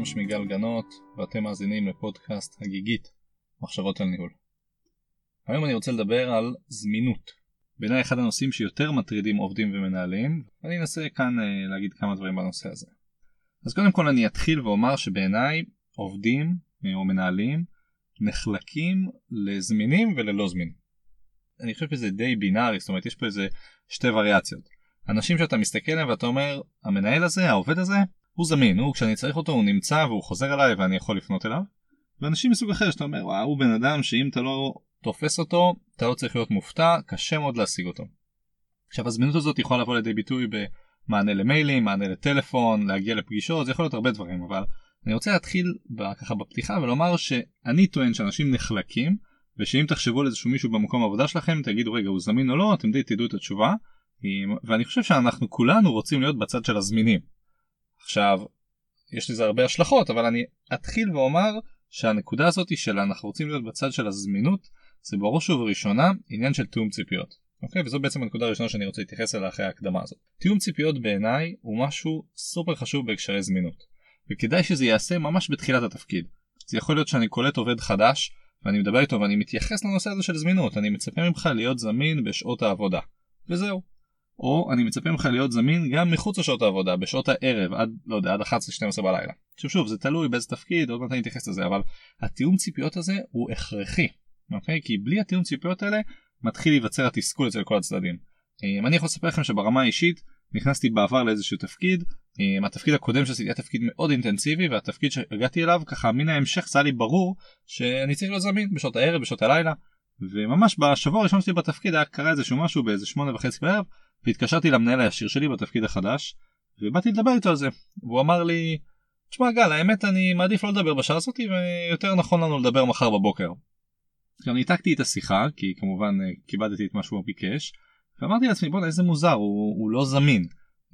שלום, שמי גל גנות, ואתם מאזינים לפודקאסט הגיגית, מחשבות על ניהול. היום אני רוצה לדבר על זמינות. בעיניי אחד הנושאים שיותר מטרידים עובדים ומנהלים, ואני אנסה כאן אה, להגיד כמה דברים בנושא הזה. אז קודם כל אני אתחיל ואומר שבעיניי עובדים אה, או מנהלים נחלקים לזמינים וללא זמינים. אני חושב שזה די בינארי, זאת אומרת יש פה איזה שתי וריאציות. אנשים שאתה מסתכל עליהם ואתה אומר, המנהל הזה, העובד הזה, הוא זמין, הוא כשאני צריך אותו הוא נמצא והוא חוזר אליי ואני יכול לפנות אליו. ואנשים מסוג אחר שאתה אומר, וואו, הוא בן אדם שאם אתה לא תופס אותו, אתה לא צריך להיות מופתע, קשה מאוד להשיג אותו. עכשיו הזמינות הזאת יכולה לבוא לידי ביטוי במענה למיילים, מענה לטלפון, להגיע לפגישות, זה יכול להיות הרבה דברים, אבל אני רוצה להתחיל ככה בפתיחה ולומר שאני טוען שאנשים נחלקים, ושאם תחשבו על איזשהו מישהו במקום העבודה שלכם, תגידו רגע הוא זמין או לא, אתם די תדעו את התשובה. ואני חושב שאנחנו כולנו רוצים להיות בצד של הזמינים. עכשיו, יש לזה הרבה השלכות, אבל אני אתחיל ואומר שהנקודה הזאת של אנחנו רוצים להיות בצד של הזמינות, זה בראש ובראשונה עניין של תיאום ציפיות. אוקיי? וזו בעצם הנקודה הראשונה שאני רוצה להתייחס אליה אחרי ההקדמה הזאת. תיאום ציפיות בעיניי הוא משהו סופר חשוב בהקשרי זמינות. וכדאי שזה ייעשה ממש בתחילת התפקיד. זה יכול להיות שאני קולט עובד חדש, ואני מדבר איתו ואני מתייחס לנושא הזה של זמינות, אני מצפה ממך להיות זמין בשעות העבודה. וזהו. או אני מצפה ממך להיות זמין גם מחוץ לשעות העבודה, בשעות הערב, עד, לא יודע, עד 11-12 בלילה. שוב שוב, זה תלוי באיזה תפקיד, עוד מעט אני אתייחס לזה, אבל התיאום ציפיות הזה הוא הכרחי, אוקיי? כי בלי התיאום ציפיות האלה, מתחיל להיווצר התסכול אצל כל הצדדים. אם אני יכול לספר לכם שברמה האישית, נכנסתי בעבר לאיזשהו תפקיד, התפקיד הקודם שעשיתי היה תפקיד מאוד אינטנסיבי, והתפקיד שהגעתי אליו, ככה מן ההמשך זה היה לי ברור שאני צריך להיות זמין בשעות הערב, בשעות הלילה. וממש בשבוע הראשון שלי בתפקיד היה קרה איזשהו משהו באיזה שמונה וחצי בערב והתקשרתי למנהל הישיר שלי בתפקיד החדש ובאתי לדבר איתו על זה. והוא אמר לי תשמע גל האמת אני מעדיף לא לדבר בשעה הזאת ויותר נכון לנו לדבר מחר בבוקר. עכשיו ניתקתי את השיחה כי כמובן אה, כיבדתי את מה שהוא ביקש ואמרתי לעצמי בוא'נה איזה מוזר הוא, הוא לא זמין.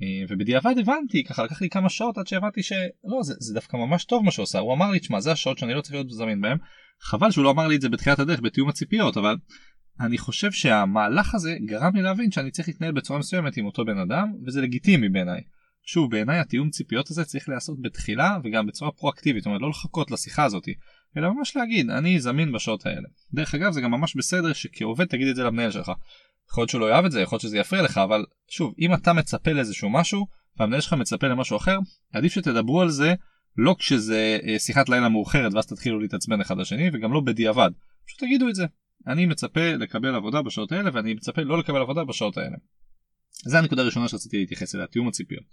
אה, ובדיעבד הבנתי ככה לקח לי כמה שעות עד שהבנתי שלא זה, זה דווקא ממש טוב מה שהוא עושה הוא אמר לי תשמע זה השעות שאני לא צריך להיות זמין בהם. חבל שהוא לא אמר לי את זה בתחילת הדרך בתיאום הציפיות אבל אני חושב שהמהלך הזה גרם לי להבין שאני צריך להתנהל בצורה מסוימת עם אותו בן אדם וזה לגיטימי בעיניי. שוב בעיניי התיאום ציפיות הזה צריך להיעשות בתחילה וגם בצורה פרואקטיבית זאת אומרת לא לחכות לשיחה הזאתי אלא ממש להגיד אני זמין בשעות האלה. דרך אגב זה גם ממש בסדר שכעובד תגיד את זה למנהל שלך. יכול להיות שהוא לא יאהב את זה יכול להיות שזה יפריע לך אבל שוב אם אתה מצפה לאיזשהו משהו והמנהל שלך מצפה למשהו אחר עדיף שתדברו על זה לא כשזה אה, שיחת לילה מאוחרת ואז תתחילו להתעצבן אחד לשני וגם לא בדיעבד. פשוט תגידו את זה. אני מצפה לקבל עבודה בשעות האלה ואני מצפה לא לקבל עבודה בשעות האלה. זה הנקודה הראשונה שרציתי להתייחס אליה, תיאום הציפיות.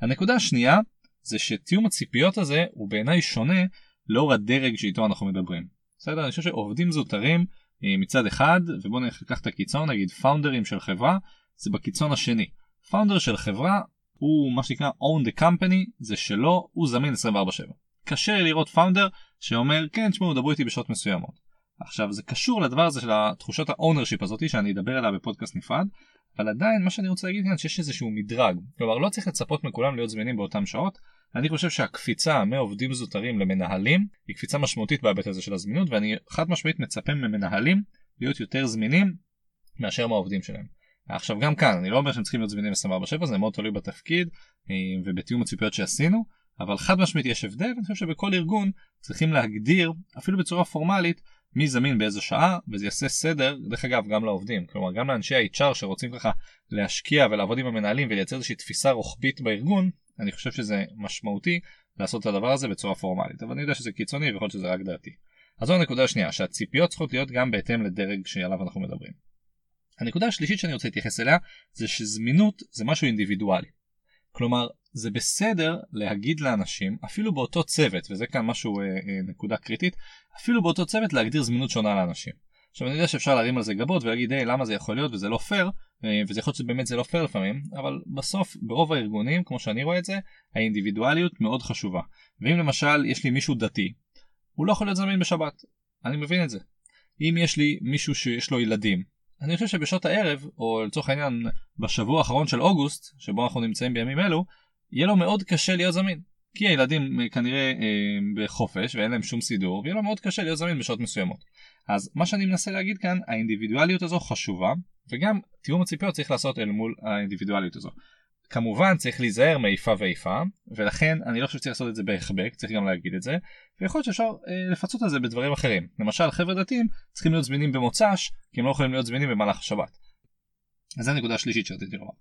הנקודה השנייה זה שתיאום הציפיות הזה הוא בעיניי שונה לאור הדרג שאיתו אנחנו מדברים. בסדר? אני חושב שעובדים זוטרים אה, מצד אחד ובואו ניקח את הקיצון נגיד פאונדרים של חברה זה בקיצון השני. founder של חברה הוא מה שנקרא own the company זה שלו הוא זמין 24/7. קשה לראות founder שאומר כן תשמעו דברו איתי בשעות מסוימות. עכשיו זה קשור לדבר הזה של התחושת ה ownership הזאתי שאני אדבר עליה בפודקאסט נפרד אבל עדיין מה שאני רוצה להגיד כאן שיש איזשהו מדרג כלומר לא צריך לצפות מכולם להיות זמינים באותם שעות אני חושב שהקפיצה מעובדים זוטרים למנהלים היא קפיצה משמעותית בהיבט הזה של הזמינות ואני חד משמעית מצפה ממנהלים להיות יותר זמינים מאשר מהעובדים שלהם. עכשיו גם כאן אני לא אומר שהם צריכים להיות זמינים 24/7 זה מאוד תלוי בתפקיד אה, ובתיאום הציפיות שעשינו אבל חד משמעית יש הבדל ואני חושב שבכל ארגון צריכים להגדיר אפילו בצורה פורמלית מי זמין באיזה שעה וזה יעשה סדר דרך אגב גם לעובדים כלומר גם לאנשי ה-HR שרוצים ככה להשקיע ולעבוד עם המנהלים ולייצר איזושהי תפיסה רוחבית בארגון אני חושב שזה משמעותי לעשות את הדבר הזה בצורה פורמלית אבל אני יודע שזה קיצוני ויכול להיות שזה רק דעתי. אז זו הנקודה השנייה שהציפיות צריכות להיות גם בהתאם לדרג שעליו אנחנו מדברים. הנקודה השלישית שאני רוצה להתייחס אליה זה שזמינות זה משהו אינדיבידואלי. כלומר זה בסדר להגיד לאנשים אפילו באותו צוות וזה כאן משהו אה, אה, נקודה קריטית אפילו באותו צוות להגדיר זמינות שונה לאנשים. עכשיו אני יודע שאפשר להרים על זה גבות ולהגיד היי למה זה יכול להיות וזה לא פייר אה, וזה יכול להיות שבאמת זה לא פייר לפעמים אבל בסוף ברוב הארגונים כמו שאני רואה את זה האינדיבידואליות מאוד חשובה ואם למשל יש לי מישהו דתי הוא לא יכול להיות זמין בשבת אני מבין את זה. אם יש לי מישהו שיש לו ילדים אני חושב שבשעות הערב או לצורך העניין בשבוע האחרון של אוגוסט שבו אנחנו נמצאים בימים אלו יהיה לו מאוד קשה להיות זמין. כי הילדים אה, כנראה אה, בחופש ואין להם שום סידור ויהיה לו מאוד קשה להיות זמין בשעות מסוימות. אז מה שאני מנסה להגיד כאן האינדיבידואליות הזו חשובה וגם תיאום הציפיות צריך לעשות אל מול האינדיבידואליות הזו. כמובן צריך להיזהר מאיפה ואיפה ולכן אני לא חושב שצריך לעשות את זה בהחבק צריך גם להגיד את זה ויכול להיות שאפשר אה, לפצות על זה בדברים אחרים למשל חבר'ה דתיים צריכים להיות זמינים במוצ"ש כי הם לא יכולים להיות זמינים במהלך השבת. אז זו הנקודה השלישית שרציתי לומר.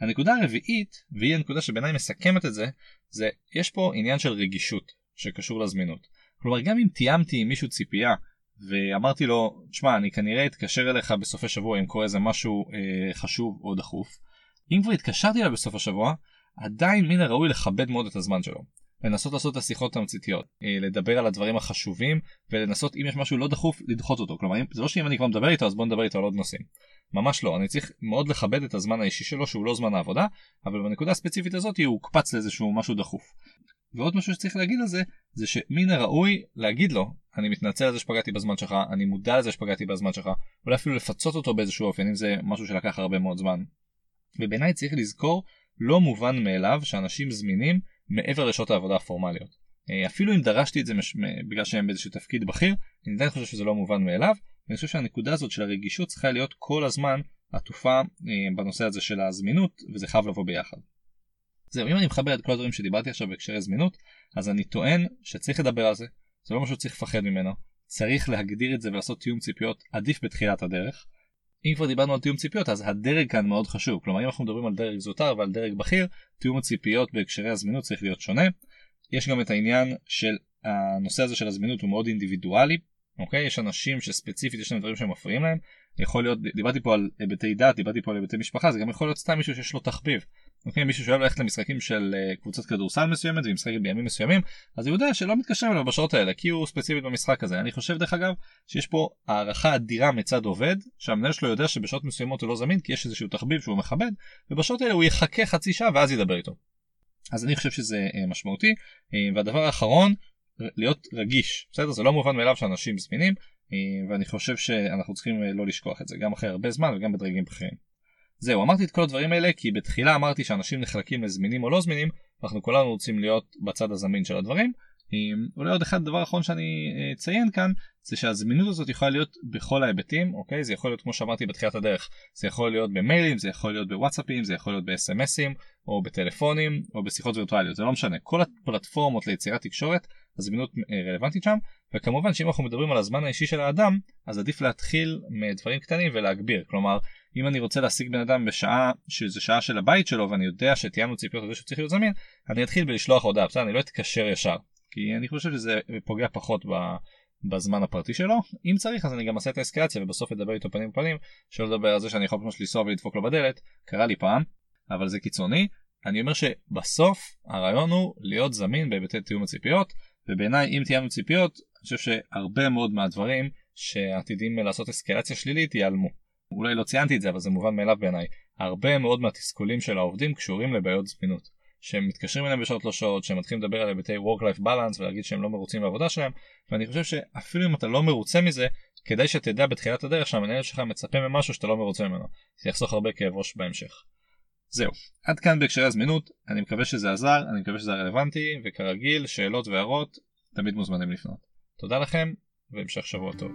הנקודה הרביעית והיא הנקודה שבעיניי מסכמת את זה זה יש פה עניין של רגישות שקשור לזמינות. כלומר גם אם תיאמתי עם מישהו ציפייה ואמרתי לו תשמע אני כנראה אתקשר אליך בסופי שבוע אם קורה איזה משהו אה, חשוב או דחוף. אם כבר התקשרתי אליו בסוף השבוע עדיין מן הראוי לכבד מאוד את הזמן שלו. לנסות לעשות את השיחות תמציתיות, אה, לדבר על הדברים החשובים ולנסות אם יש משהו לא דחוף לדחות אותו כלומר זה לא שאם אני כבר מדבר איתו אז בוא נדבר איתו על עוד נושאים. ממש לא אני צריך מאוד לכבד את הזמן האישי שלו שהוא לא זמן העבודה אבל בנקודה הספציפית הזאת הוא הוקפץ לאיזשהו משהו דחוף. ועוד משהו שצריך להגיד על זה זה שמן הראוי להגיד לו אני מתנצל על זה שפגעתי בזמן שלך אני מודע לזה שפגעתי בזמן שלך אולי אפילו לפצות אותו באיזשהו אופן אם זה משהו שלקח הרבה מאוד זמן. ובעיניי צריך לזכור לא מובן מאליו שאנשים זמינים מעבר לשעות העבודה הפורמליות. אה, אפילו אם דרשתי את זה מש... בגלל שהם באיזשהו תפקיד בכיר אני עדיין חושב שזה לא מובן מאליו אני חושב שהנקודה הזאת של הרגישות צריכה להיות כל הזמן עטופה אה, בנושא הזה של הזמינות וזה חייב לבוא ביחד. זהו אם אני מחבר את כל הדברים שדיברתי עכשיו בהקשרי זמינות אז אני טוען שצריך לדבר על זה זה לא משהו שצריך לפחד ממנו צריך להגדיר את זה ולעשות תיאום ציפיות עדיף בתחילת הדרך. אם כבר דיברנו על תיאום ציפיות אז הדרג כאן מאוד חשוב. כלומר אם אנחנו מדברים על דרג זוטר ועל דרג בכיר תיאום הציפיות בהקשרי הזמינות צריך להיות שונה. יש גם את העניין של הנושא הזה של הזמינות הוא מאוד אינדיבידואלי אוקיי? יש אנשים שספציפית יש להם דברים שמפריעים להם. יכול להיות דיברתי פה על היבטי דת דיברתי פה על היבטי משפחה זה גם יכול להיות סתם מישהו שיש לו תחביב אוקיי, מישהו שאוהב ללכת למשחקים של uh, קבוצת כדורסל מסוימת ומשחקים בימים מסוימים אז הוא יודע שלא מתקשרים אליו בשעות האלה כי הוא ספציפית במשחק הזה אני חושב דרך אגב שיש פה הערכה אדירה מצד עובד שהמנהל שלו יודע שבשעות מסוימות הוא לא זמין כי יש איזשהו תחביב שהוא מכבד ובשעות האלה הוא יחכה חצי שעה ואז ידבר איתו. אז אני חושב שזה uh, משמעותי uh, והדבר האחרון להיות רגיש בסדר זה לא מובן מאליו שאנשים זמינים ואני חושב שאנחנו צריכים לא לשכוח את זה גם אחרי הרבה זמן וגם בדרגים בכירים. זהו אמרתי את כל הדברים האלה כי בתחילה אמרתי שאנשים נחלקים לזמינים או לא זמינים אנחנו כולנו רוצים להיות בצד הזמין של הדברים. אולי עוד אחד דבר אחרון שאני אה, אציין כאן זה שהזמינות הזאת יכולה להיות בכל ההיבטים אוקיי? זה יכול להיות כמו שאמרתי בתחילת הדרך זה יכול להיות במיילים זה יכול להיות בוואטסאפים זה יכול להיות בסמסים או בטלפונים או בשיחות וירטואליות זה לא משנה. כל הפלטפורמות ליצירת תקשורת הזמינות אה, רלוונטית שם וכמובן שאם אנחנו מדברים על הזמן האישי של האדם אז עדיף להתחיל מדברים קטנים ולהגביר. כלומר אם אני רוצה להשיג בן אדם בשעה שזה שעה של הבית שלו ואני יודע שתיאמנו ציפיות לזה שהוא צריך להיות זמין אני אתחיל בלשלוח הודעה בסדר אני לא אתקשר ישר כי אני חושב שזה פוגע פחות. בזמן הפרטי שלו אם צריך אז אני גם אעשה את האסקלציה ובסוף אדבר איתו פנים פנים שלא לדבר על זה שאני יכול פשוט לנסוע ולדפוק לו בדלת קרה לי פעם אבל זה קיצוני אני אומר שבסוף הרעיון הוא להיות זמין בהיבטי תיאום הציפיות ובעיניי אם תיאמנו ציפיות אני חושב שהרבה מאוד מהדברים שעתידים לעשות אסקלציה שלילית ייעלמו. אולי לא ציינתי את זה אבל זה מובן מאליו בעיניי הרבה מאוד מהתסכולים של העובדים קשורים לבעיות זמינות שהם מתקשרים אליהם בשעות לא שעות שהם מתחילים לדבר על היבטי work life balance ולהגיד שהם לא מרוצים בעבודה שלהם ואני חושב שאפילו אם אתה לא מרוצה מזה כדאי שתדע בתחילת הדרך שהמנהל שלך מצפה ממשהו שאתה לא מרוצה ממנו זה יחסוך הרבה כאב ראש בהמשך. זהו עד כאן בהקשרי הזמינות אני מקווה שזה עזר אני מקווה שזה רלוונטי וכרגיל שאלות והערות תמיד מוזמנים לפנות. תודה לכם והמשך שבוע טוב.